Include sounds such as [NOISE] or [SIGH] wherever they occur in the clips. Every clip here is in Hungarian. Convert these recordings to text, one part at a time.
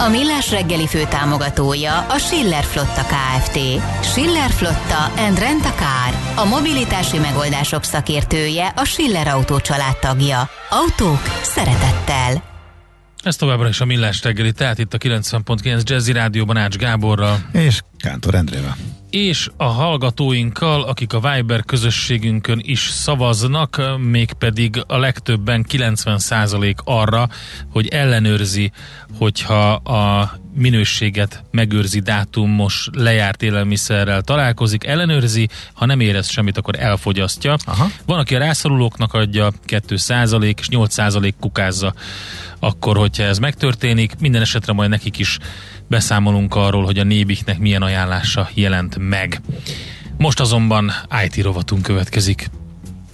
A Millás reggeli fő támogatója a Schiller Flotta KFT. Schiller Flotta and Rent a Car. A mobilitási megoldások szakértője a Schiller Autó családtagja. Autók szeretettel. Ez továbbra is a Millás reggeli, tehát itt a 90.9 Jazzy Rádióban Ács Gáborral. És Kántor Endrével és a hallgatóinkkal, akik a Viber közösségünkön is szavaznak, mégpedig a legtöbben 90% arra, hogy ellenőrzi, hogyha a minőséget megőrzi dátumos lejárt élelmiszerrel találkozik, ellenőrzi, ha nem érez semmit, akkor elfogyasztja. Aha. Van, aki a rászorulóknak adja 2% és 8% kukázza akkor, hogyha ez megtörténik. Minden esetre majd nekik is beszámolunk arról, hogy a Nébiknek milyen ajánlása jelent meg. Most azonban IT rovatunk következik.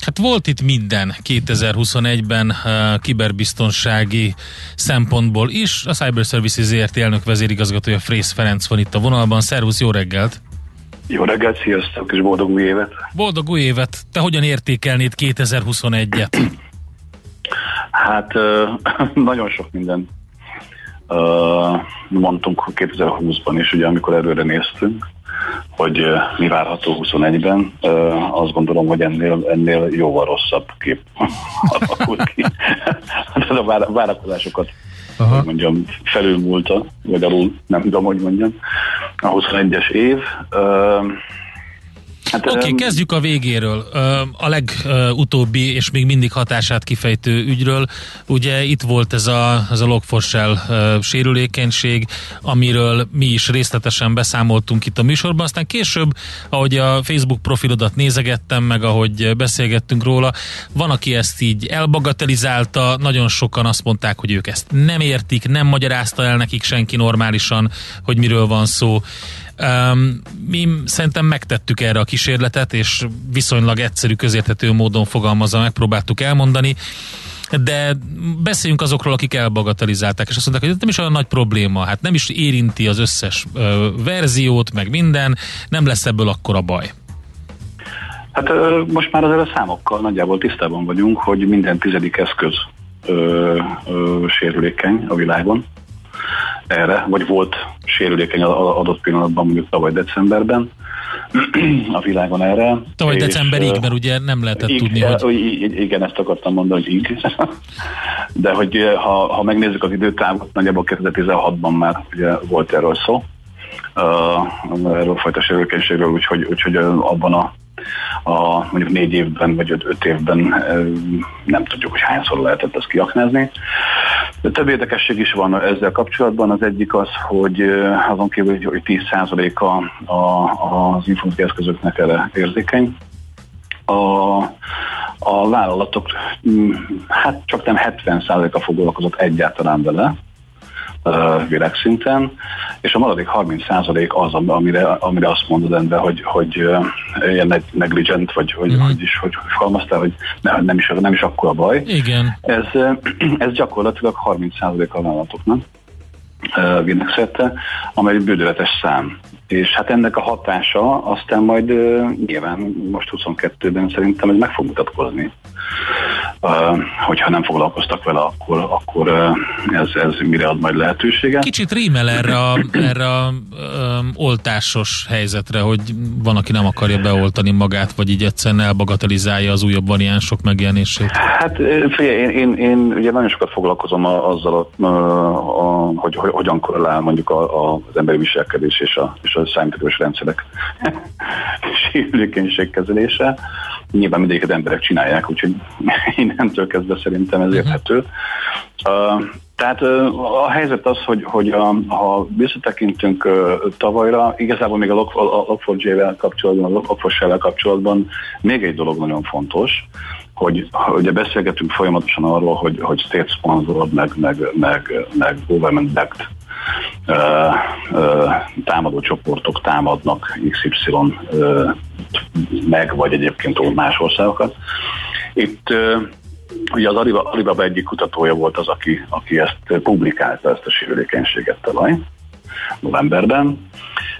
Hát volt itt minden 2021-ben uh, kiberbiztonsági szempontból is. A Cyber Services ZRT elnök vezérigazgatója Frész Ferenc van itt a vonalban. Szervusz, jó reggelt! Jó reggelt, sziasztok, és boldog új évet! Boldog új évet! Te hogyan értékelnéd 2021-et? [CLEARS THROAT] Hát [CLEARS THROAT] nagyon sok minden mondtunk 2020-ban is, ugye amikor előre néztünk, hogy mi várható 21-ben. Azt gondolom, hogy ennél, ennél jóval rosszabb kép [LAUGHS] alakult ki. Hát a várakozásokat Aha. hogy mondjam, felülmúlta, vagy alul, nem tudom, hogy mondjam, a 21-es év. Hát, Oké, okay, kezdjük a végéről. A legutóbbi és még mindig hatását kifejtő ügyről. Ugye itt volt ez a, ez a Log4Shell sérülékenység, amiről mi is részletesen beszámoltunk itt a műsorban, aztán később, ahogy a Facebook profilodat nézegettem, meg ahogy beszélgettünk róla, van, aki ezt így elbagatelizálta, nagyon sokan azt mondták, hogy ők ezt nem értik, nem magyarázta el nekik senki normálisan, hogy miről van szó. Mi szerintem megtettük erre a kísérletet, és viszonylag egyszerű, közérthető módon fogalmazva megpróbáltuk elmondani. De beszéljünk azokról, akik elbagatelizálták, és azt mondták, hogy ez nem is olyan nagy probléma, hát nem is érinti az összes ö, verziót, meg minden, nem lesz ebből akkor a baj. Hát ö, most már azért a számokkal nagyjából tisztában vagyunk, hogy minden tizedik eszköz ö, ö, sérülékeny a világon erre, vagy volt sérülékeny adott pillanatban, mondjuk tavaly decemberben [CLEARS THROAT] a világon erre. Tavaly és, decemberig, mert ugye nem lehetett ig, tudni, hogy... Igen, ezt akartam mondani, hogy ig. [LAUGHS] De hogy ha, ha megnézzük az időtávot, nagyjából 2016-ban már ugye volt erről szó, uh, erről a fajta sérülékenységről, úgyhogy, úgyhogy abban a a mondjuk négy évben vagy öt, öt évben nem tudjuk, hogy hányszor lehetett ezt kiaknázni. De több érdekesség is van ezzel kapcsolatban. Az egyik az, hogy azon kívül, hogy 10%-a a, az informatikai eszközöknek erre érzékeny. A, a vállalatok hát csak nem 70%-a foglalkozott egyáltalán vele, világszinten, és a maradék 30% az, amire, amire azt mondod ember, hogy, hogy ilyen negligent, vagy hogy, mm. hogy is, hogy fogalmaztál, hogy ne, nem, is, nem is akkor a baj. Igen. Ez, [CLEARS THROAT] ez gyakorlatilag 30% a vállalatoknak világszerte, amely bődöletes szám. És hát ennek a hatása aztán majd uh, nyilván most 22-ben szerintem ez meg fog mutatkozni. hogyha nem foglalkoztak vele, akkor, akkor ez, ez mire ad majd lehetőséget. Kicsit rímel erre a, erre a um, oltásos helyzetre, hogy van, aki nem akarja beoltani magát, vagy így egyszerűen elbagatelizálja az újabb variánsok megjelenését. Hát figyelj, én, én, én ugye nagyon sokat foglalkozom a, azzal, a, a, hogy, hogy hogyan korrelál mondjuk a, a, az emberi viselkedés és a, és a számítógépes rendszerek [LAUGHS] sérülékenység kezelése. Nyilván mindegyiket emberek csinálják, úgyhogy [LAUGHS] innentől kezdve szerintem ez érthető. Uh, tehát a helyzet az, hogy, hogy a, ha visszatekintünk tavalyra, igazából még a Log4j-vel kapcsolatban, a Log4shell kapcsolatban még egy dolog nagyon fontos, hogy ugye beszélgetünk folyamatosan arról, hogy, hogy state sponsored, meg, meg, meg, meg government backed uh, uh, támadó csoportok támadnak XY uh, meg, vagy egyébként más országokat. Itt uh, ugye az Alibaba, egyik kutatója volt az, aki, aki ezt publikálta, ezt a sérülékenységet talaj novemberben,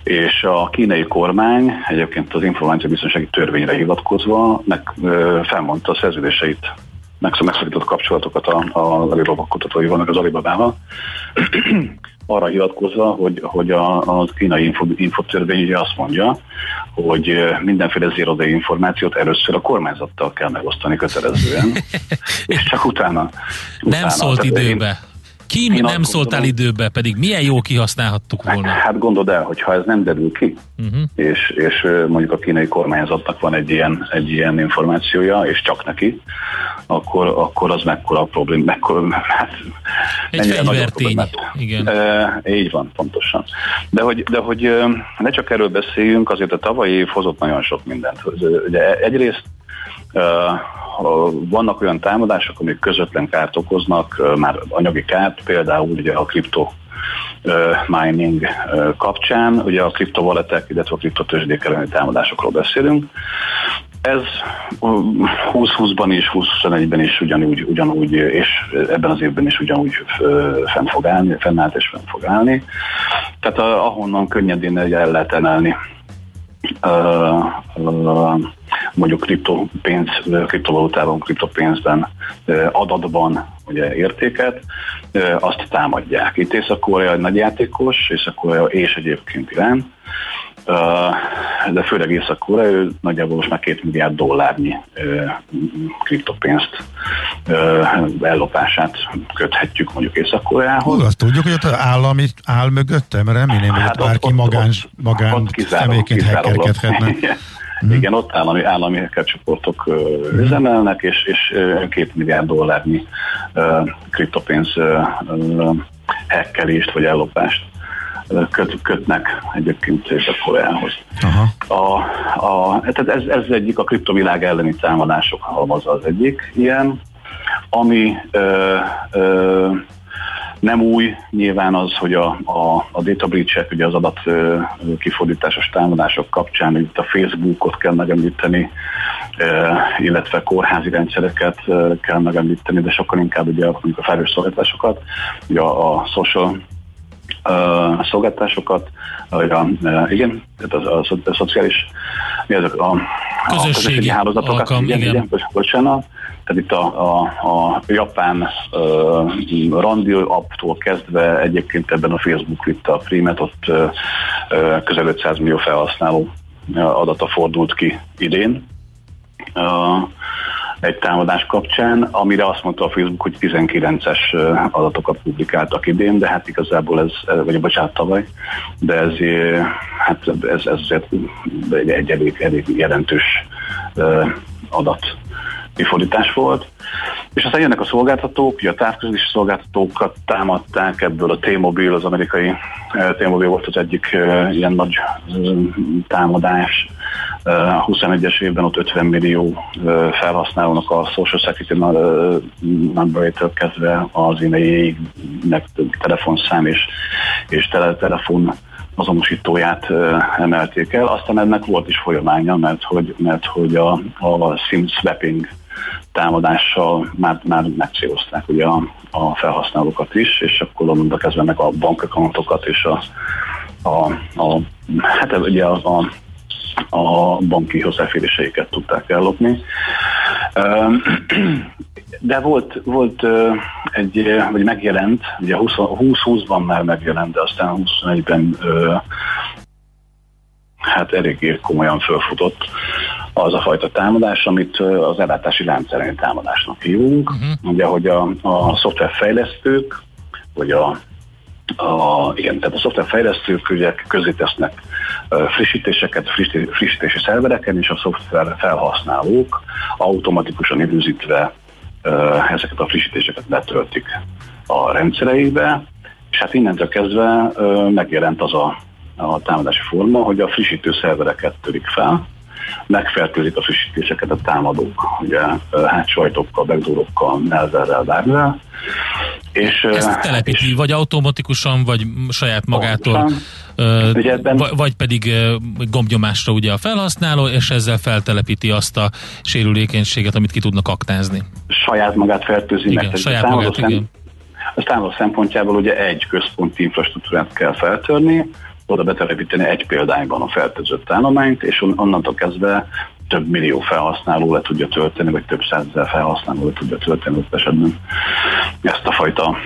és a kínai kormány egyébként az információbiztonsági törvényre hivatkozva meg felmondta a szerződéseit, megszakított kapcsolatokat a Alibaba kutatóival, meg az Alibabával, arra hivatkozva, hogy, hogy a, a kínai info, infotörvény azt mondja, hogy mindenféle zero információt először a kormányzattal kell megosztani kötelezően, [LAUGHS] és csak utána. utána nem szólt időbe. Én, ki Én nem szóltál gondolom, időbe, pedig milyen jó kihasználhattuk volna? Hát gondold el, hogy ha ez nem derül ki, uh-huh. és, és mondjuk a kínai kormányzatnak van egy ilyen, egy ilyen információja, és csak neki, akkor, akkor az mekkora problém, mekkora, [LAUGHS] hát egy fegyvertény, igen. E, így van, pontosan. De hogy, de hogy ne csak erről beszéljünk, azért a tavalyi év hozott nagyon sok mindent. Ugye egyrészt vannak olyan támadások, amik közvetlen kárt okoznak, már anyagi kárt, például ugye a kripto mining kapcsán, ugye a kriptovaletek, illetve a kriptotőzsdék elleni támadásokról beszélünk. Ez 2020-ban is, 2021-ben is ugyanúgy, ugyanúgy, és ebben az évben is ugyanúgy fenn fog állni, fennállt és fenn fog állni. Tehát ahonnan könnyedén el lehet emelni mondjuk kriptopénz, kriptovalutában, kriptopénzben, adatban ugye értéket, azt támadják. Itt Észak-Korea egy nagy játékos, Észak-Korea és egyébként Irán, de főleg Észak-Korea, ő nagyjából most már két milliárd dollárnyi kriptopénzt ellopását köthetjük mondjuk Észak-Koreához. Azt tudjuk, hogy ott az állami áll mögötte, mert remélem, hogy hát ott bárki ott, magán, magán ott személyként hackerkedhetne. Mm. Igen, ott állami, állami csoportok uh, üzemelnek, és, és két milliárd dollárnyi uh, kriptopénz uh, hekkelést vagy ellopást köt, kötnek egyébként Észak-Koreához. A, a, tehát ez, ez egyik a kriptovilág elleni támadások halmaza az egyik ilyen, ami ö, ö, nem új, nyilván az, hogy a, a, a data breach ugye az adat kifordításos támadások kapcsán itt a Facebookot kell megemlíteni, illetve kórházi rendszereket kell megemlíteni, de sokkal inkább ugye a, a felhős szolgáltatásokat, ugye a, a social a szolgáltásokat, vagy a, igen, tehát az, a, a, a szociális, mi azok a, a közösségi hálózatokat, alkalm, igen, igen. igen, bocsánat, tehát itt a, a, a japán uh, randi apptól kezdve egyébként ebben a Facebook vitte a prímet, ott uh, közel 500 millió felhasználó adata fordult ki idén. Uh, egy támadás kapcsán, amire azt mondta a Facebook, hogy 19-es adatokat publikáltak idén, de hát igazából ez, vagy bocsánat, tavaly, de ez, hát ez, ez egy elég, elég jelentős adat kifordítás volt. És aztán jönnek a szolgáltatók, ugye a távközlési szolgáltatókat támadták, ebből a T-Mobile, az amerikai T-Mobile volt az egyik ilyen nagy támadás, a 21-es évben ott 50 millió felhasználónak a Social Security number kezdve az e-mailjéig, telefonszám és, és tele, telefon azonosítóját emelték el. Aztán ennek volt is folyamánya, mert hogy, mert hogy a, a SIM swapping támadással már, már megcélozták ugye a, a felhasználókat is, és akkor onnan kezdve meg a bankakontokat és a, a, a hát ugye a, a a banki hozzáféréseiket tudták ellopni. de volt, volt egy, vagy megjelent, ugye 20-20-ban már megjelent, de aztán 21-ben hát eléggé komolyan fölfutott az a fajta támadás, amit az ellátási láncszerűen támadásnak hívunk. Uh-huh. Ugye, hogy a, a szoftverfejlesztők, vagy a, a, igen, tehát a szoftverfejlesztők ugye közé tesznek frissítéseket frissítési szervereken, és a szoftver felhasználók automatikusan időzítve ezeket a frissítéseket letöltik a rendszereikbe, és hát innentől kezdve megjelent az a, a támadási forma, hogy a frissítő szervereket törik fel, megfertőzik a frissítéseket a támadók, ugye hátsajtokkal, backdoorokkal, melverrel, bármivel. És, Ezt telepíti, és, vagy automatikusan, vagy saját magától, ugye ebben, vagy pedig gombnyomásra ugye a felhasználó, és ezzel feltelepíti azt a sérülékenységet, amit ki tudnak aktázni. Saját magát fertőzi igen, meg. Saját magát, szem, igen. A támadó szempontjából ugye egy központi infrastruktúrát kell feltörni, oda betelepíteni egy példányban a fertőzött állományt, és onnantól kezdve több millió felhasználó le tudja tölteni, vagy több százezer felhasználó le tudja tölteni ott esetben ezt a fajta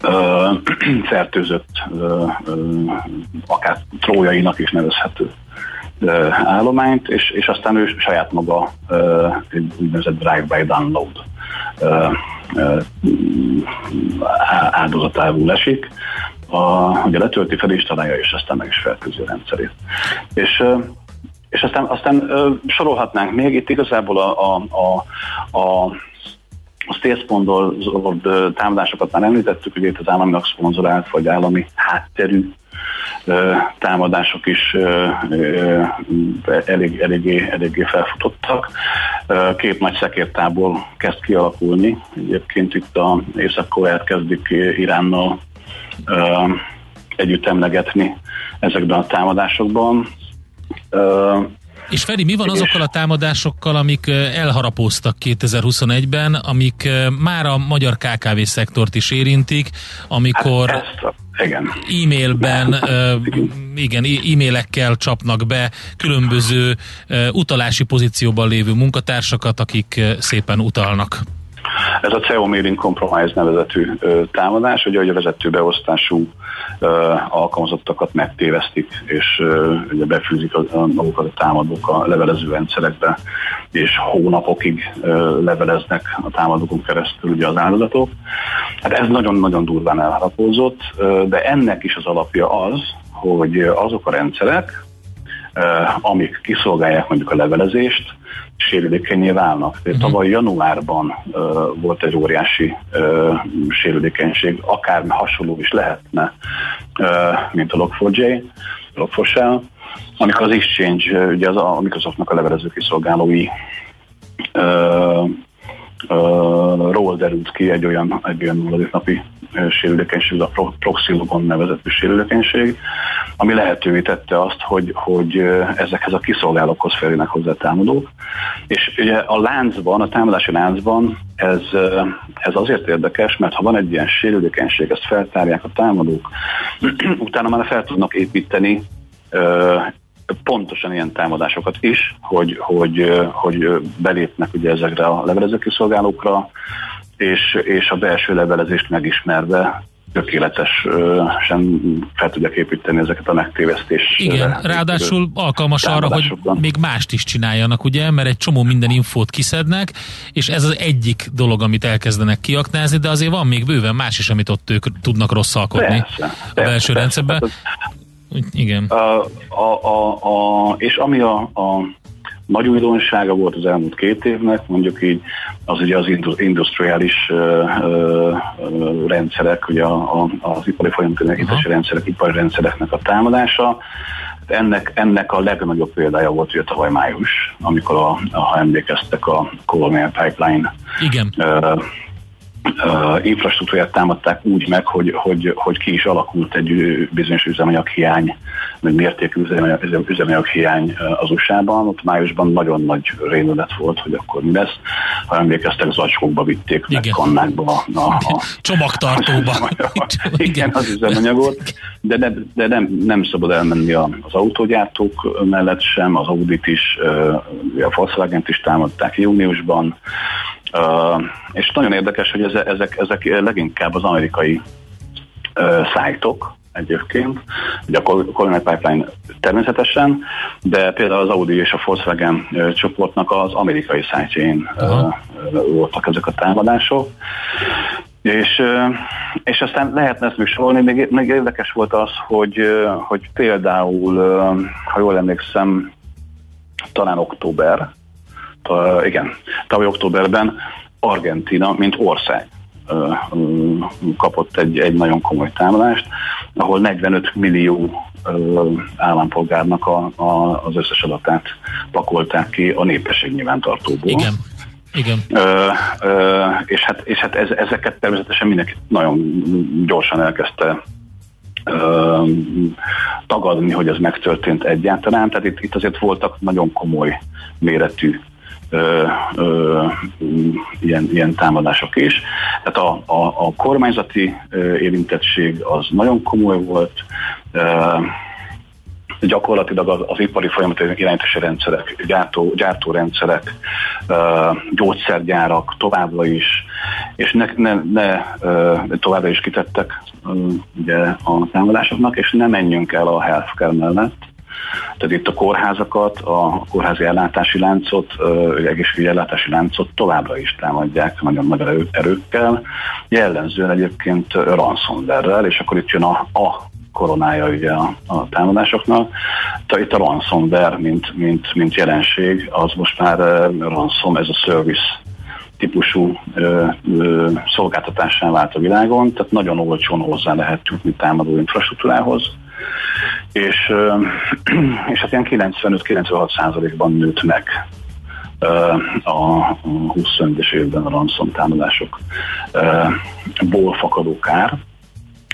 ö, [CLEARS THROAT] fertőzött, ö, ö, akár trójainak is nevezhető ö, állományt, és, és aztán ő saját maga ö, egy úgynevezett drive-by download ö, esik, a, ugye letölti fel találja, és aztán meg is fertőzi a rendszerét. És, és aztán, aztán sorolhatnánk még, itt igazából a, a, a, a a stészpondolt támadásokat már említettük, hogy itt az államinak szponzorált, vagy állami hátterű támadások is elég, eléggé, eléggé felfutottak. Két nagy szekértából kezd kialakulni. Egyébként itt a Észak-Koreát kezdik Iránnal együtt emlegetni ezekben a támadásokban. És Feri, mi van azokkal a támadásokkal, amik elharapóztak 2021-ben, amik már a magyar KKV szektort is érintik, amikor hát ezt, igen. e-mailben, igen, e-mailekkel csapnak be különböző utalási pozícióban lévő munkatársakat, akik szépen utalnak? Ez a CEO Mailing Compromise nevezetű ö, támadás, ugye, hogy a vezető beosztású ö, alkalmazottakat megtévesztik, és ö, ugye befűzik a, a magukat a támadók a levelező rendszerekbe, és hónapokig ö, leveleznek a támadókon keresztül ugye az áldozatok. Hát ez nagyon-nagyon durván elharapózott, de ennek is az alapja az, hogy azok a rendszerek, amik kiszolgálják mondjuk a levelezést, sérülékenyé válnak. Uh-huh. Tavaly januárban uh, volt egy óriási uh, sérülékenység, akár hasonló is lehetne, mint a Log4j, Log4Shell, amikor az Exchange, ugye az a Microsoftnak a levelező kiszolgálói ról derült ki egy olyan, egy olyan napi sérülékenység, a Proxilogon nevezetű sérülékenység, ami lehetővé tette azt, hogy, hogy ezekhez a kiszolgálókhoz férjenek hozzá támadók. És ugye a láncban, a támadási láncban ez, ez azért érdekes, mert ha van egy ilyen sérülékenység, ezt feltárják a támadók, [CLEARS THROAT] utána már fel tudnak építeni pontosan ilyen támadásokat is, hogy, hogy, hogy belépnek ugye ezekre a levelező kiszolgálókra, és, és a belső levelezést megismerve tökéletesen fel tudják építeni ezeket a megtévesztés. Igen, ráadásul alkalmas arra, hogy még mást is csináljanak, ugye, mert egy csomó minden infót kiszednek, és ez az egyik dolog, amit elkezdenek kiaknázni, de azért van még bőven más is, amit ott ők tudnak rosszalkodni persze, a belső persze, rendszerben. Persze. Igen. A, a, a, a, és ami a, a nagy újdonsága volt az elmúlt két évnek, mondjuk így, az ugye az industriális uh, uh, rendszerek, ugye a, a, az ipari folyamatirányítási rendszerek, ipari rendszereknek a támadása. Ennek, ennek a legnagyobb példája volt ugye tavaly május, amikor, a, a, ha emlékeztek, a Colonial Pipeline Igen. Uh, uh, infrastruktúrát támadták úgy meg, hogy, hogy, hogy ki is alakult egy bizonyos üzemanyaghiány, vagy mértékű üzemanyag, üzemanyaghiány az USA-ban. Ott májusban nagyon nagy rémület volt, hogy akkor mi lesz. Ha emlékeztek, zacskókba vitték, meg kannákba. A, a, a, Csomagtartóba. [LAUGHS] Igen, az üzemanyagot, de, ne, de nem, nem szabad elmenni az autógyártók mellett sem, az Audit is, a Volkswagen is támadták júniusban, és nagyon érdekes, hogy ezek, ezek leginkább az amerikai szájtok, egyébként, ugye a Colonial Pipeline természetesen, de például az Audi és a Volkswagen csoportnak az amerikai szájtjén voltak ezek a támadások. És, és aztán lehetne ezt sorolni, még, még érdekes volt az, hogy, hogy például, ha jól emlékszem, talán október, igen, tavaly októberben Argentina, mint ország kapott egy, egy nagyon komoly támadást, ahol 45 millió állampolgárnak a, a, az összes adatát pakolták ki a népesség nyilvántartóból. Igen. Igen. Ö, ö, és hát, és hát ez, ezeket természetesen mindenki nagyon gyorsan elkezdte ö, tagadni, hogy ez megtörtént egyáltalán. Tehát itt, itt azért voltak nagyon komoly méretű ö, ö, ilyen, ilyen támadások is. Tehát a, a, a kormányzati érintettség az nagyon komoly volt, ö, gyakorlatilag az, az ipari folyamat irányítási rendszerek, gyártó, gyártórendszerek, gyógyszergyárak továbbra is, és ne, ne, ne továbbra is kitettek ugye, a támadásoknak, és ne menjünk el a healthcare mellett, tehát itt a kórházakat, a kórházi ellátási láncot, egészségügyi ellátási láncot továbbra is támadják nagyon nagy erőkkel, jellemzően egyébként ransomware és akkor itt jön a, a koronája ugye a, a támadásoknak. Tehát itt a ransomware, mint, mint, mint jelenség, az most már ransom, ez a service típusú ö, ö, szolgáltatásán vált a világon, tehát nagyon olcsón hozzá lehet jutni támadó infrastruktúrához, és, [CLEARS THROAT] és hát ilyen 95-96 százalékban nőtt meg a 25-es évben a ransom támadások ból fakadó kár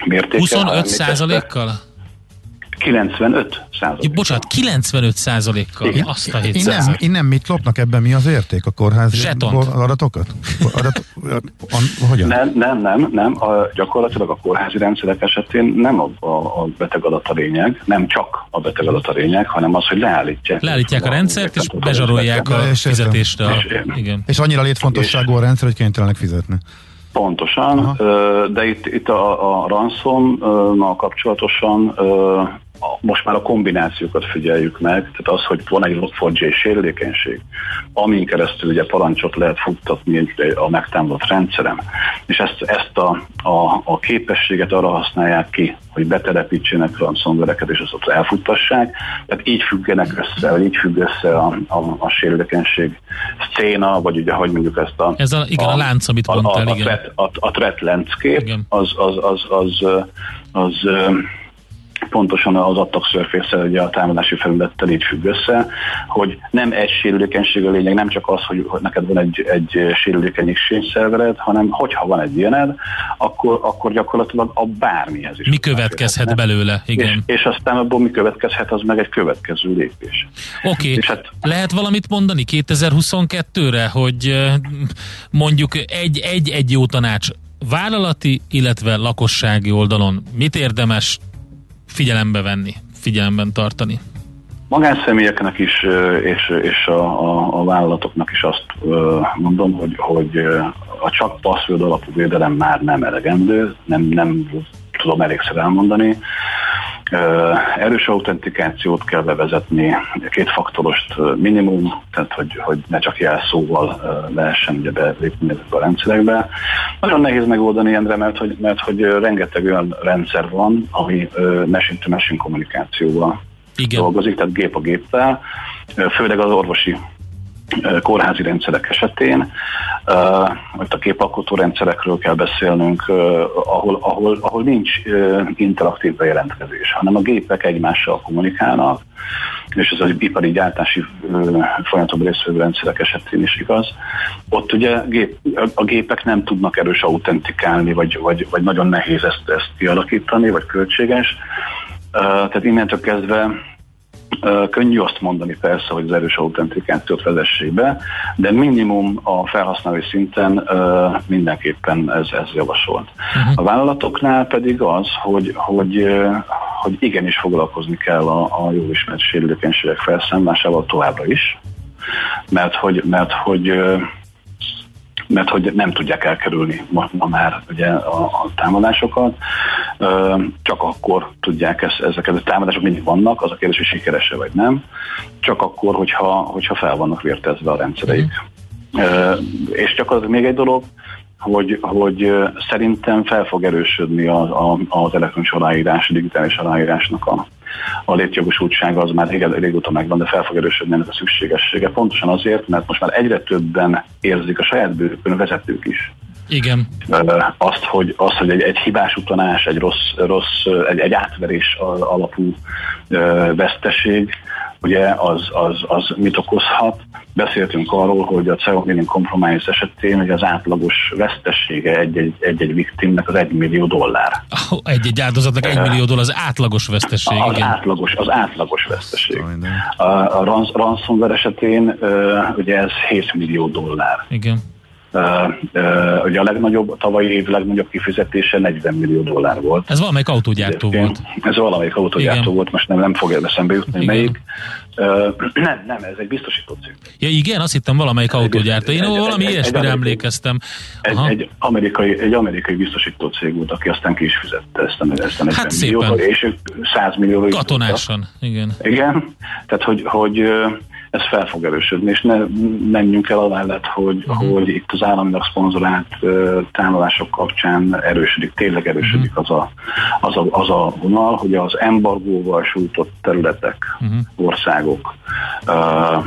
mértéke. 25 százalékkal? 95 százalékkal. Bocsánat, 95 százalékkal. Azt a innen, innen mit lopnak ebben? Mi az érték a kórházi adatokat? Adat, hogyan? Nem, nem, nem. nem. A, gyakorlatilag a kórházi rendszerek esetén nem a, a, a beteg adat a lényeg, nem csak a beteg adat a lényeg, hanem az, hogy leállítják. Leállítják a, a rendszert, és bezsarolják a, a fizetést. A, és, igen. és annyira létfontosságú a rendszer, hogy kénytelenek fizetni. Pontosan, Aha. de itt, itt a, a ransom kapcsolatosan most már a kombinációkat figyeljük meg, tehát az, hogy van egy Log4j sérülékenység, amin keresztül ugye parancsot lehet futtatni a megtámadott rendszerem, és ezt, ezt a, a, a képességet arra használják ki, hogy betelepítsenek ransomvereket, és azt ott elfuttassák. Tehát így függenek össze, vagy így függ össze a, a, a sérülékenység széna, vagy ugye, hogy mondjuk ezt a... Ez a, igen, a, a lánc, amit mondtál, a, a, igen. A threat, a, a threat landscape, az, az, az, az, az, az pontosan az adtak surface ugye a támadási felülettel így függ össze, hogy nem egy sérülékenység a lényeg, nem csak az, hogy, neked van egy, egy sérülékeny szervered, hanem hogyha van egy ilyened, akkor, akkor gyakorlatilag a bármihez is. Mi következhet belőle, igen. És, és aztán abból mi következhet, az meg egy következő lépés. Oké, okay. hát, lehet valamit mondani 2022-re, hogy mondjuk egy, egy, egy jó tanács vállalati, illetve lakossági oldalon mit érdemes figyelembe venni, figyelemben tartani? Magánszemélyeknek is, és, és a, a, a vállalatoknak is azt mondom, hogy, hogy a csak passzword alapú védelem már nem elegendő, nem, nem tudom elégszer elmondani. Erős autentikációt kell bevezetni, kétfaktorost minimum, tehát hogy, hogy ne csak jelszóval lehessen ugye belépni ezekbe a rendszerekbe. Nagyon nehéz megoldani, Endre, mert hogy, mert hogy rengeteg olyan rendszer van, ami machine-to-machine kommunikációval Igen. dolgozik, tehát gép a géppel, főleg az orvosi kórházi rendszerek esetén, vagy a képalkotó rendszerekről kell beszélnünk, ahol, ahol, ahol nincs interaktív bejelentkezés, hanem a gépek egymással kommunikálnak, és ez az ipari gyártási folyamatban részvevő rendszerek esetén is igaz. Ott ugye gép, a gépek nem tudnak erős autentikálni, vagy, vagy, vagy nagyon nehéz ezt, ezt kialakítani, vagy költséges. Tehát innentől kezdve Könnyű azt mondani persze, hogy az erős autentikációt vezessék be, de minimum a felhasználói szinten mindenképpen ez, ez javasolt. Uh-huh. A vállalatoknál pedig az, hogy, hogy, hogy igenis foglalkozni kell a, a jól ismert sérülékenységek felszámolásával továbbra is, mert hogy, mert hogy mert hogy nem tudják elkerülni ma, ma már ugye a, a támadásokat, csak akkor tudják ezt, ezeket a támadások mindig vannak, az a kérdés, hogy sikerese vagy nem, csak akkor, hogyha, hogyha fel vannak vértezve a rendszereik. Mm. És csak az még egy dolog, hogy, hogy szerintem fel fog erősödni az, az elektronikus aláírás, digitális aláírásnak a, a létjogosultsága az már rég, régóta megvan, de fel fog erősödni ennek a szükségessége. Pontosan azért, mert most már egyre többen érzik a saját bőrükön vezetők is. Igen. Azt, hogy, azt, hogy egy, egy hibás utanás, egy rossz, rossz egy, egy átverés alapú veszteség, ugye az, az, az mit okozhat. Beszéltünk arról, hogy a Ceomining Compromise esetén hogy az átlagos vesztessége egy-egy, egy-egy viktimnek az egy millió dollár. Egy-egy áldozatnak egy millió dollár az átlagos veszteség. Az igen. átlagos, az átlagos veszteség. A, a ransomware esetén ugye ez 7 millió dollár. Igen. Ugye a legnagyobb, a tavalyi év legnagyobb kifizetése 40 millió dollár volt. Ez valamelyik autógyártó Ez, volt. Ez valamelyik autógyártó igen. volt, most nem, nem fog eszembe jutni, igen. melyik. Nem, nem, ez egy biztosító cég. Ja igen, azt hittem valamelyik autógyártó. Én egy, valami egy, ilyesmire egy, emlékeztem. Egy, egy, amerikai, egy amerikai biztosító cég volt, aki aztán ki is fizette ezt a, ezt a 40 hát milliót, és 100 millió. Katonásan, igen. Igen, tehát hogy, hogy ez fel fog erősödni, és ne menjünk el amellett, hogy, uh-huh. hogy itt az államilag szponzorált uh, támadások kapcsán erősödik, tényleg erősödik uh-huh. az, a, az, a, az a vonal, hogy az embargóval sújtott területek, uh-huh. országok, uh,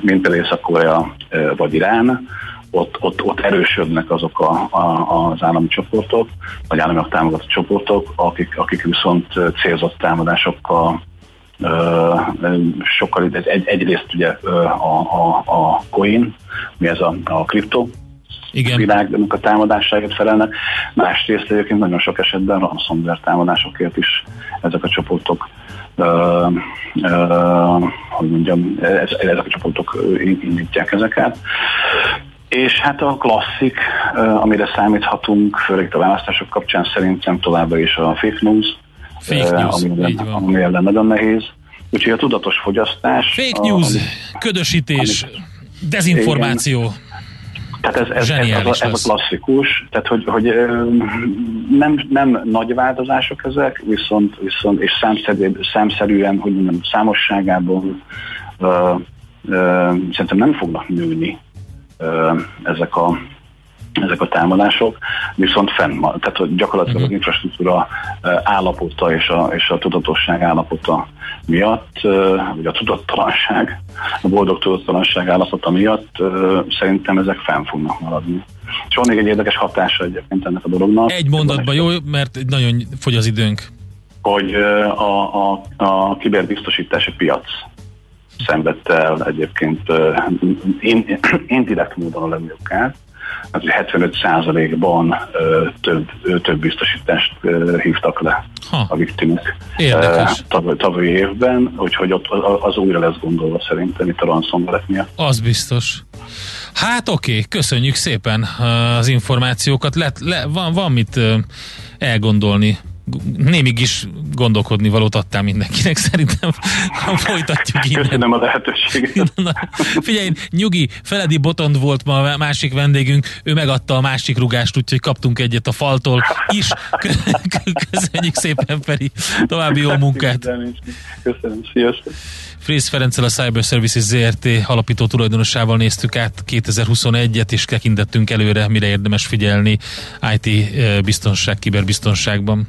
mint például Észak-Korea uh, vagy Irán, ott, ott, ott erősödnek azok a, a, az állami csoportok, vagy államilag támogatott csoportok, akik, akik viszont célzott támadásokkal sokkal, egy, egyrészt ugye a, a, a coin, mi ez a, a kripto, igen. világnak a támadásáért felelnek. Másrészt egyébként nagyon sok esetben ransomware támadásokért is ezek a csoportok uh, uh, hogy mondjam, ez, ezek a csoportok indítják ezeket. És hát a klasszik, uh, amire számíthatunk, főleg a választások kapcsán szerintem továbbra is a fake news, Fake news, ami, ellen, ami ellen nagyon nehéz. Úgyhogy a tudatos fogyasztás... Fake news, ami, ködösítés, ami, dezinformáció. Igen. Tehát ez, ez, ez, ez, a, ez a klasszikus, tehát hogy, hogy nem, nem nagy változások ezek, viszont, viszont és számszerű, számszerűen, hogy mondjam, számosságában uh, uh, szerintem nem fognak nőni uh, ezek a ezek a támadások, viszont fenn van. Tehát hogy gyakorlatilag uh-huh. az infrastruktúra állapota és a, és a tudatosság állapota miatt, vagy a tudattalanság, a boldog tudattalanság állapota miatt szerintem ezek fenn fognak maradni. És van még egy érdekes hatása egyébként ennek a dolognak. Egy mondatban jó, mert nagyon fogy az időnk. Hogy a, a, a kiberbiztosítási piac szenvedte el egyébként [COUGHS] indirekt módon a legnagyobb kárt, az 75%-ban több, több biztosítást hívtak le ha. a viktimek tavaly, tavalyi évben, úgyhogy ott az újra lesz gondolva szerintem itt a ransomware miatt. Az biztos. Hát oké, okay, köszönjük szépen az információkat. Let, le, van, van mit elgondolni némig is gondolkodni valót adtál mindenkinek, szerintem folytatjuk innen. Köszönöm a lehetőséget. Na, figyelj, nyugi, Feledi Botond volt ma a másik vendégünk, ő megadta a másik rugást, úgyhogy kaptunk egyet a faltól is. Köszönjük szépen, Feri, további jó munkát. Köszönöm, sziasztok. Frész Ferenccel a Cyber Services ZRT alapító tulajdonosával néztük át 2021-et, és tekintettünk előre, mire érdemes figyelni IT eh, biztonság, kiberbiztonságban.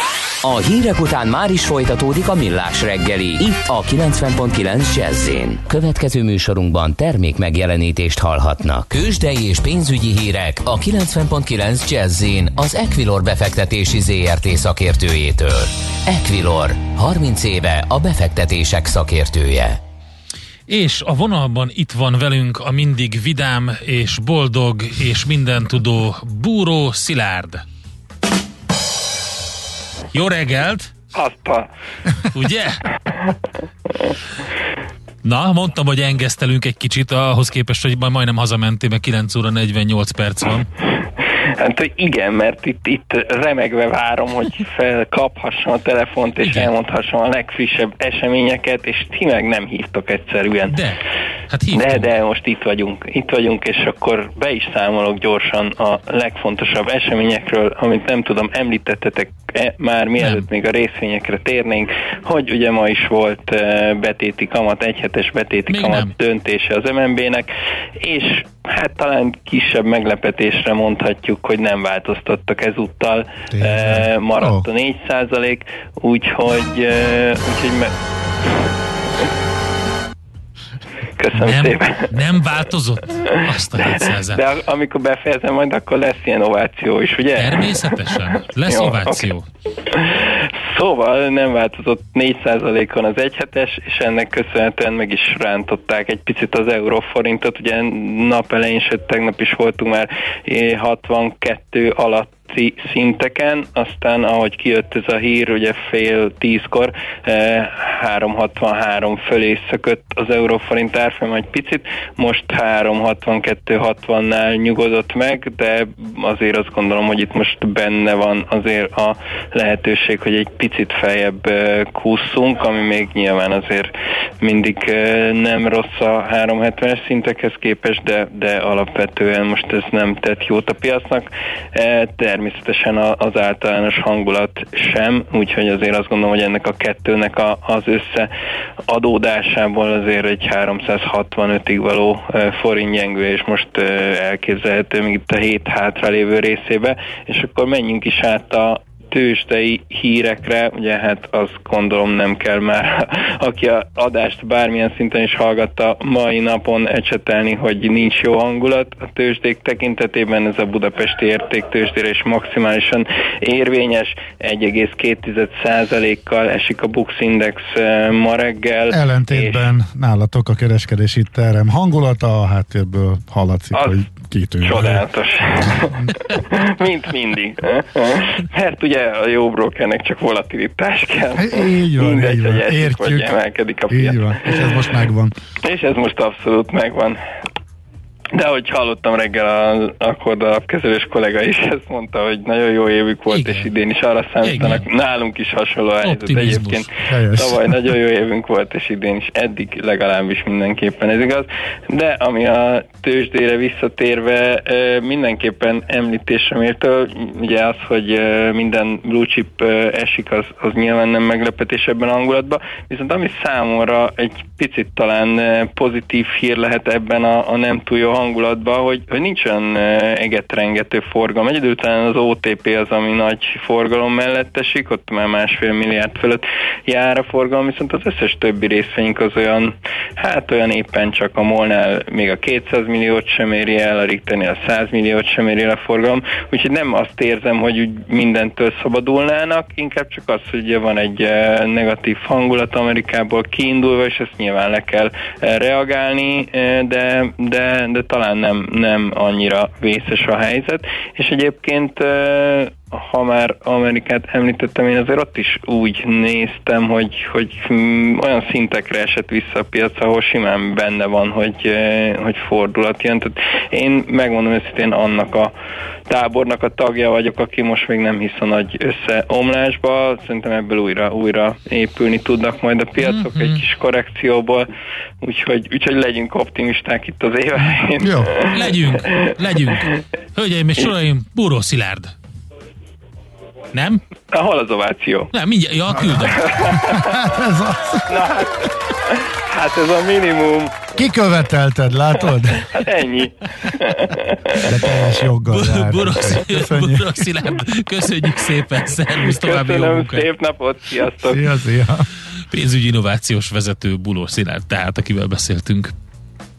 A hírek után már is folytatódik a millás reggeli. Itt a 90.9 jazz Következő műsorunkban termék megjelenítést hallhatnak. Kősdei és pénzügyi hírek a 90.9 jazz az Equilor befektetési ZRT szakértőjétől. Equilor, 30 éve a befektetések szakértője. És a vonalban itt van velünk a mindig vidám és boldog és mindentudó Búró Szilárd. Jó reggelt! Azt a... Ugye? Na, mondtam, hogy engesztelünk egy kicsit, ahhoz képest, hogy majd majdnem hazamentél, mert 9 óra 48 perc van. Hát, igen, mert itt, itt remegve várom, hogy felkaphassam a telefont, és igen. elmondhassam a legfrissebb eseményeket, és ti meg nem hívtok egyszerűen. De, hát De, de most itt vagyunk, itt vagyunk, és akkor be is számolok gyorsan a legfontosabb eseményekről, amit nem tudom, említettetek -e már mielőtt nem. még a részvényekre térnénk, hogy ugye ma is volt e, betéti kamat, egyhetes betéti még kamat nem. döntése az MNB-nek, és hát talán kisebb meglepetésre mondhatjuk, hogy nem változtattak ezúttal, e, maradt oh. a 4 százalék, úgyhogy, e, úgyhogy me- Köszönöm nem, szépen. Nem változott? Azt a 700 De amikor befejezem majd, akkor lesz ilyen ováció is, ugye? Természetesen. Lesz Jó, ováció. Okay. Szóval nem változott 4%-on az egyhetes, és ennek köszönhetően meg is rántották egy picit az euróforintot. Ugye nap elején, sőt tegnap is voltunk már 62 alatt piaci szinteken, aztán ahogy kijött ez a hír, ugye fél tízkor eh, 363 fölé szökött az euróforint árfolyam egy picit, most 362-60-nál nyugodott meg, de azért azt gondolom, hogy itt most benne van azért a lehetőség, hogy egy picit feljebb eh, kúszunk, ami még nyilván azért mindig nem rossz a 370-es szintekhez képest, de, de alapvetően most ez nem tett jót a piacnak. Természetesen az általános hangulat sem, úgyhogy azért azt gondolom, hogy ennek a kettőnek a, az összeadódásából azért egy 365-ig való és most elképzelhető még itt a hét hátra lévő részébe, és akkor menjünk is át a, tőzsdei hírekre, ugye hát azt gondolom nem kell már, [LAUGHS] aki a adást bármilyen szinten is hallgatta mai napon ecsetelni, hogy nincs jó hangulat a tőzsdék tekintetében, ez a budapesti értéktőzsdére is maximálisan érvényes, 1,2%-kal esik a Bux Index eh, ma reggel. Ellentétben és nálatok a kereskedési terem hangulata, a háttérből hallatszik, hogy kitűnő. Csodálatos. [LAUGHS] Mint mindig. Mert ugye a jó brokernek csak volatilitás kell. Így van, Mindegy, így van. Hogy esik, Értjük. Vagy emelkedik a piac. Így van, és ez most megvan. És ez most abszolút megvan. De ahogy hallottam reggel a akkord alapkezelős kollega is [LAUGHS] ezt mondta, hogy nagyon jó évük volt, Igen. és idén is arra számítanak. Igen. Nálunk is hasonló helyzet egyébként. Helyes. Tavaly nagyon jó évünk volt, és idén is eddig legalábbis mindenképpen ez igaz. De ami a tőzsdére visszatérve mindenképpen említésre mértől, ugye az, hogy minden blue chip esik, az, az nyilván nem meglepetés ebben a hangulatban, viszont ami számomra egy picit talán pozitív hír lehet ebben a, a nem túl jó hangulatban, hogy, hogy nincs olyan egetrengető forgalom. Egy idő után az OTP az, ami nagy forgalom mellett esik, ott már másfél milliárd fölött jár a forgalom, viszont az összes többi részvényünk az olyan, hát olyan éppen csak a molnál még a 200 milliót sem éri el, a Richternél a 100 milliót sem éri el a forgalom, úgyhogy nem azt érzem, hogy úgy mindentől szabadulnának, inkább csak az, hogy van egy negatív hangulat Amerikából kiindulva, és ezt nyilván le kell reagálni, de, de, de talán nem, nem annyira vészes a helyzet, és egyébként ha már Amerikát említettem, én azért ott is úgy néztem, hogy, hogy olyan szintekre esett vissza a piac, ahol simán benne van, hogy, hogy fordulat jön. Tehát én megmondom őszintén annak a tábornak a tagja vagyok, aki most még nem hisz a nagy összeomlásba. Szerintem ebből újra, újra épülni tudnak majd a piacok mm-hmm. egy kis korrekcióból, úgyhogy, úgyhogy legyünk optimisták itt az éve. Jó, legyünk, legyünk. Hölgyeim és uraim, Búró Szilárd. Nem? Hol az ováció? Nem, mindjárt, ja, küldöm. [LAUGHS] ez az. Na, hát, hát ez a minimum. Kikövetelted, látod? Hát ennyi. De teljes joggal Burok Szilárd, köszönjük szépen, szervusz, további jó munkát. szép napot, sziasztok. Szia, szia. Pénzügyi innovációs vezető Buló Szilárd, tehát akivel beszéltünk.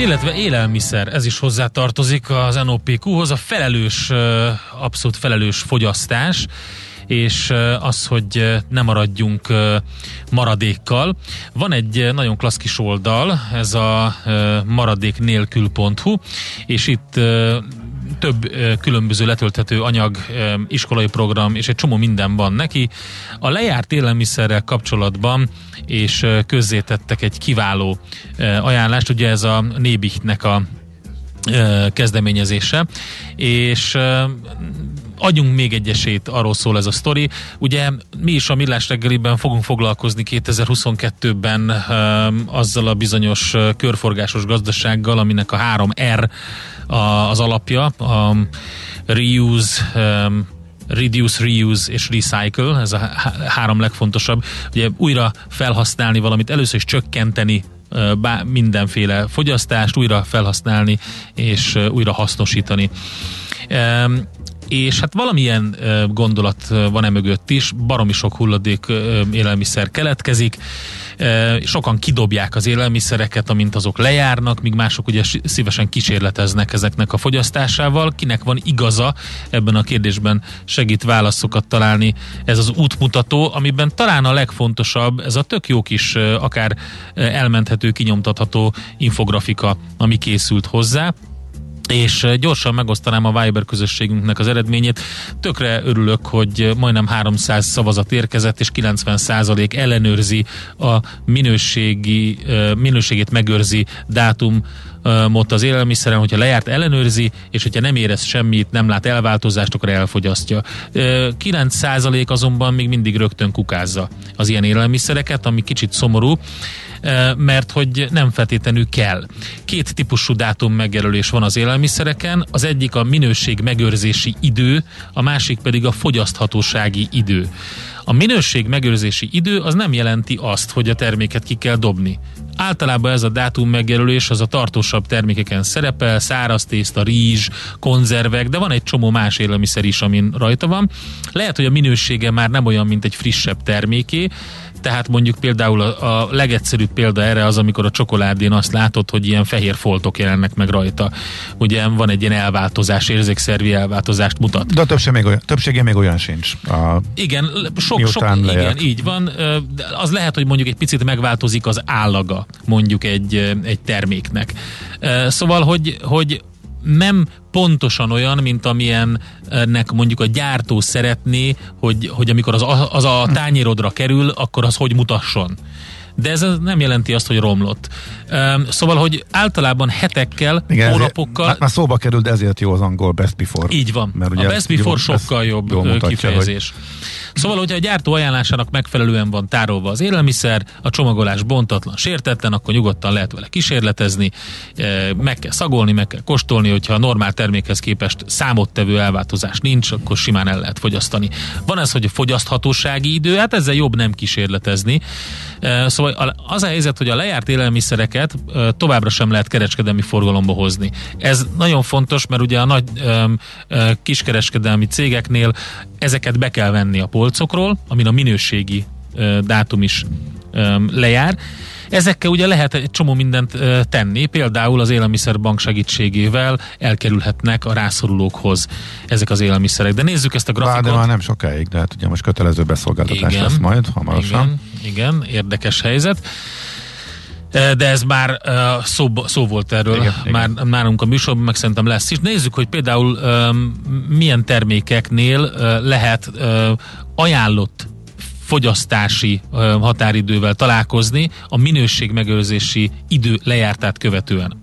Illetve élelmiszer, ez is hozzá tartozik az NOPQ-hoz, a felelős, abszolút felelős fogyasztás, és az, hogy ne maradjunk maradékkal. Van egy nagyon klassz kis oldal, ez a maradék nélkül.hu, és itt több különböző letölthető anyag, iskolai program, és egy csomó minden van neki. A lejárt élelmiszerrel kapcsolatban és közzétettek egy kiváló ajánlást, ugye ez a Nébichtnek a kezdeményezése, és adjunk még egy esélyt, arról szól ez a sztori. Ugye mi is a Millás reggeliben fogunk foglalkozni 2022-ben um, azzal a bizonyos körforgásos gazdasággal, aminek a 3R a, az alapja, a reuse, um, reduce, reuse és recycle, ez a három legfontosabb. Ugye újra felhasználni valamit, először is csökkenteni bá, mindenféle fogyasztást, újra felhasználni és újra hasznosítani. És hát valamilyen gondolat van e mögött is, baromi sok hulladék élelmiszer keletkezik, sokan kidobják az élelmiszereket, amint azok lejárnak, míg mások ugye szívesen kísérleteznek ezeknek a fogyasztásával. Kinek van igaza ebben a kérdésben segít válaszokat találni ez az útmutató, amiben talán a legfontosabb, ez a tök jó kis, akár elmenthető, kinyomtatható infografika, ami készült hozzá és gyorsan megosztanám a Viber közösségünknek az eredményét. Tökre örülök, hogy majdnem 300 szavazat érkezett, és 90 százalék ellenőrzi a minőségi, minőségét megőrzi dátum mot az élelmiszeren, hogyha lejárt ellenőrzi, és hogyha nem érez semmit, nem lát elváltozást, akkor elfogyasztja. 9% azonban még mindig rögtön kukázza az ilyen élelmiszereket, ami kicsit szomorú, mert hogy nem feltétlenül kell. Két típusú dátum megjelölés van az élelmiszereken, az egyik a minőség megőrzési idő, a másik pedig a fogyaszthatósági idő. A minőség megőrzési idő az nem jelenti azt, hogy a terméket ki kell dobni. Általában ez a dátum megjelölés az a tartósabb termékeken szerepel, száraz tészta, rizs, konzervek, de van egy csomó más élelmiszer is, amin rajta van. Lehet, hogy a minősége már nem olyan, mint egy frissebb terméké, tehát mondjuk például a, a legegyszerűbb példa erre az, amikor a csokoládén azt látod, hogy ilyen fehér foltok jelennek meg rajta. Ugye van egy ilyen elváltozás, érzékszervi elváltozást mutat. De a többség még olyan, többsége még olyan sincs. A igen, sok, sok igen, így van. Az lehet, hogy mondjuk egy picit megváltozik az állaga mondjuk egy, egy terméknek. Szóval, hogy, hogy nem pontosan olyan, mint amilyennek mondjuk a gyártó szeretné, hogy, hogy amikor az, az a tányérodra kerül, akkor az hogy mutasson de ez nem jelenti azt, hogy romlott. Szóval, hogy általában hetekkel, Igen, hónapokkal... Ezért, már szóba került, ezért jó az angol best before. Így van. Mert ugye a best before jó, sokkal jobb mutatja, kifejezés. Hogy... Szóval, hogyha a gyártó ajánlásának megfelelően van tárolva az élelmiszer, a csomagolás bontatlan, sértetlen, akkor nyugodtan lehet vele kísérletezni, meg kell szagolni, meg kell kóstolni, hogyha a normál termékhez képest számottevő elváltozás nincs, akkor simán el lehet fogyasztani. Van ez, hogy a fogyaszthatósági idő, hát ezzel jobb nem kísérletezni. Szóval az a helyzet, hogy a lejárt élelmiszereket továbbra sem lehet kereskedelmi forgalomba hozni. Ez nagyon fontos, mert ugye a nagy kiskereskedelmi cégeknél ezeket be kell venni a polcokról, amin a minőségi dátum is lejár. Ezekkel ugye lehet egy csomó mindent tenni, például az élelmiszerbank segítségével elkerülhetnek a rászorulókhoz ezek az élelmiszerek. De nézzük ezt a grafikot. Bár de már nem sokáig, de hát ugye most kötelező beszolgáltatás igen, lesz majd hamarosan. Igen, igen, érdekes helyzet. De ez már uh, szó, szó volt erről igen, már igen. nálunk a műsorban, meg szerintem lesz is. Nézzük, hogy például milyen termékeknél uh, lehet ajánlott fogyasztási határidővel találkozni a minőségmegőrzési idő lejártát követően.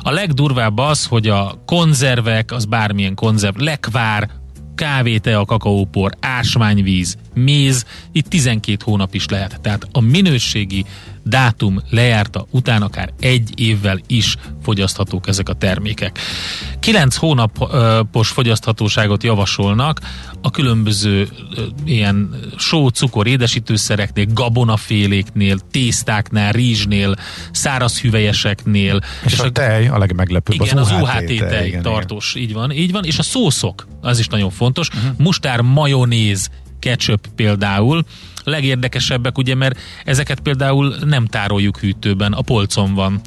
A legdurvább az, hogy a konzervek, az bármilyen konzerv, lekvár, kávé, a kakaópor, ásványvíz, méz, itt 12 hónap is lehet. Tehát a minőségi dátum lejárta után akár egy évvel is fogyaszthatók ezek a termékek. Kilenc hónapos fogyaszthatóságot javasolnak a különböző ilyen só, cukor, édesítőszereknél, gabonaféléknél, tésztáknál, rizsnél, száraz hüvelyeseknél. És, és a, a tej a legmeglepőbb. Igen, az, UHT tej, tej igen, tartós, igen. így van, így van. És a szószok, az is nagyon fontos. Uh-huh. Mustár, majonéz, ketchup például, a legérdekesebbek, ugye, mert ezeket például nem tároljuk hűtőben, a polcon van.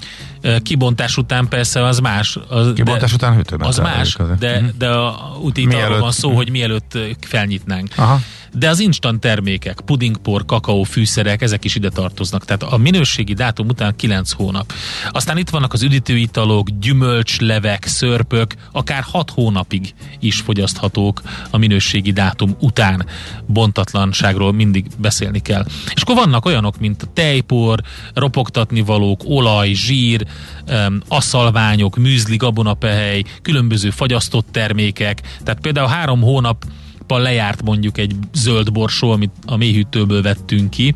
Kibontás után persze az más. Az, Kibontás de, után hűtőben Az más, de, mhm. de a, úgy itt arról van szó, hogy mielőtt felnyitnánk. Aha de az instant termékek, pudingpor, kakaó, fűszerek, ezek is ide tartoznak. Tehát a minőségi dátum után 9 hónap. Aztán itt vannak az üdítőitalok, gyümölcslevek, szörpök, akár 6 hónapig is fogyaszthatók a minőségi dátum után. Bontatlanságról mindig beszélni kell. És akkor vannak olyanok, mint a tejpor, ropogtatni valók, olaj, zsír, asszalványok, műzli, gabonapehely, különböző fagyasztott termékek. Tehát például három hónap nappal lejárt mondjuk egy zöld borsó, amit a mélyhűtőből vettünk ki,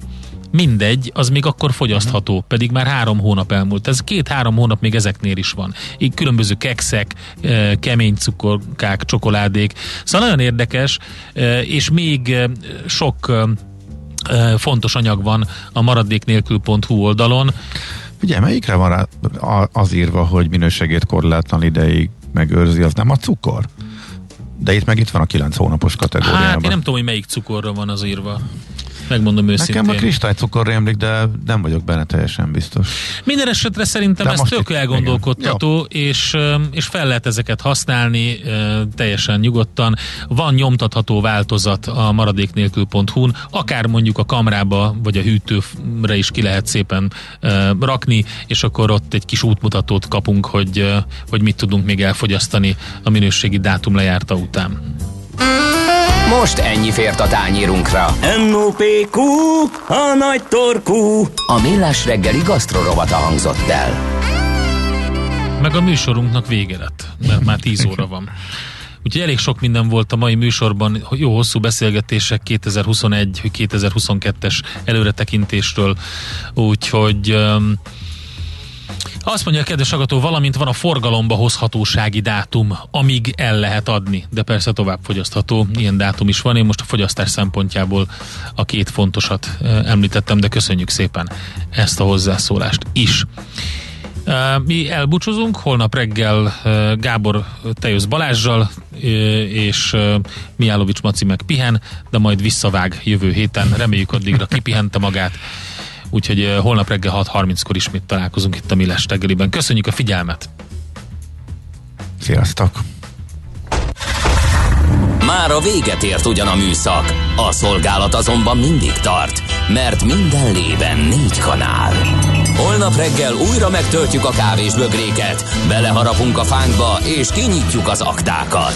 mindegy, az még akkor fogyasztható, uh-huh. pedig már három hónap elmúlt. Ez két-három hónap még ezeknél is van. Így különböző kekszek, eh, kemény cukorkák, csokoládék. Szóval nagyon érdekes, eh, és még eh, sok fontos anyag van a maradéknélkül.hu oldalon. Ugye, melyikre van az írva, hogy minőségét korlátlan ideig megőrzi, az nem a cukor? De itt meg itt van a 9 hónapos kategóriában. Hát én nem tudom, hogy melyik cukorra van az írva. Megmondom őszintén. Nekem a kristálycukor rémlik, de nem vagyok benne teljesen biztos. Minden esetre szerintem de ez tök elgondolkodtató, és, és fel lehet ezeket használni teljesen nyugodtan. Van nyomtatható változat a maradéknélkül.hu-n, akár mondjuk a kamrába, vagy a hűtőre is ki lehet szépen rakni, és akkor ott egy kis útmutatót kapunk, hogy, hogy mit tudunk még elfogyasztani a minőségi dátum lejárta után. Most ennyi fért a tányírunkra. M.O.P.Q. A nagy torkú. A millás reggeli gasztrorovata hangzott el. Meg a műsorunknak vége lett, mert már 10 óra van. Úgyhogy elég sok minden volt a mai műsorban, jó hosszú beszélgetések 2021-2022-es előretekintésről, úgyhogy um, azt mondja a kedves agató, valamint van a forgalomba hozhatósági dátum, amíg el lehet adni, de persze tovább fogyasztható, ilyen dátum is van. Én most a fogyasztás szempontjából a két fontosat említettem, de köszönjük szépen ezt a hozzászólást is. Mi elbúcsúzunk, holnap reggel Gábor Tejösz Balázsjal, és Miálovics Maci meg pihen, de majd visszavág jövő héten. Reméljük addigra kipihente magát úgyhogy holnap reggel 6.30-kor ismét találkozunk itt a Millás reggeliben. Köszönjük a figyelmet! Sziasztok! Már a véget ért ugyan a műszak, a szolgálat azonban mindig tart, mert minden lében négy kanál. Holnap reggel újra megtöltjük a kávés bögréket, beleharapunk a fánkba és kinyitjuk az aktákat.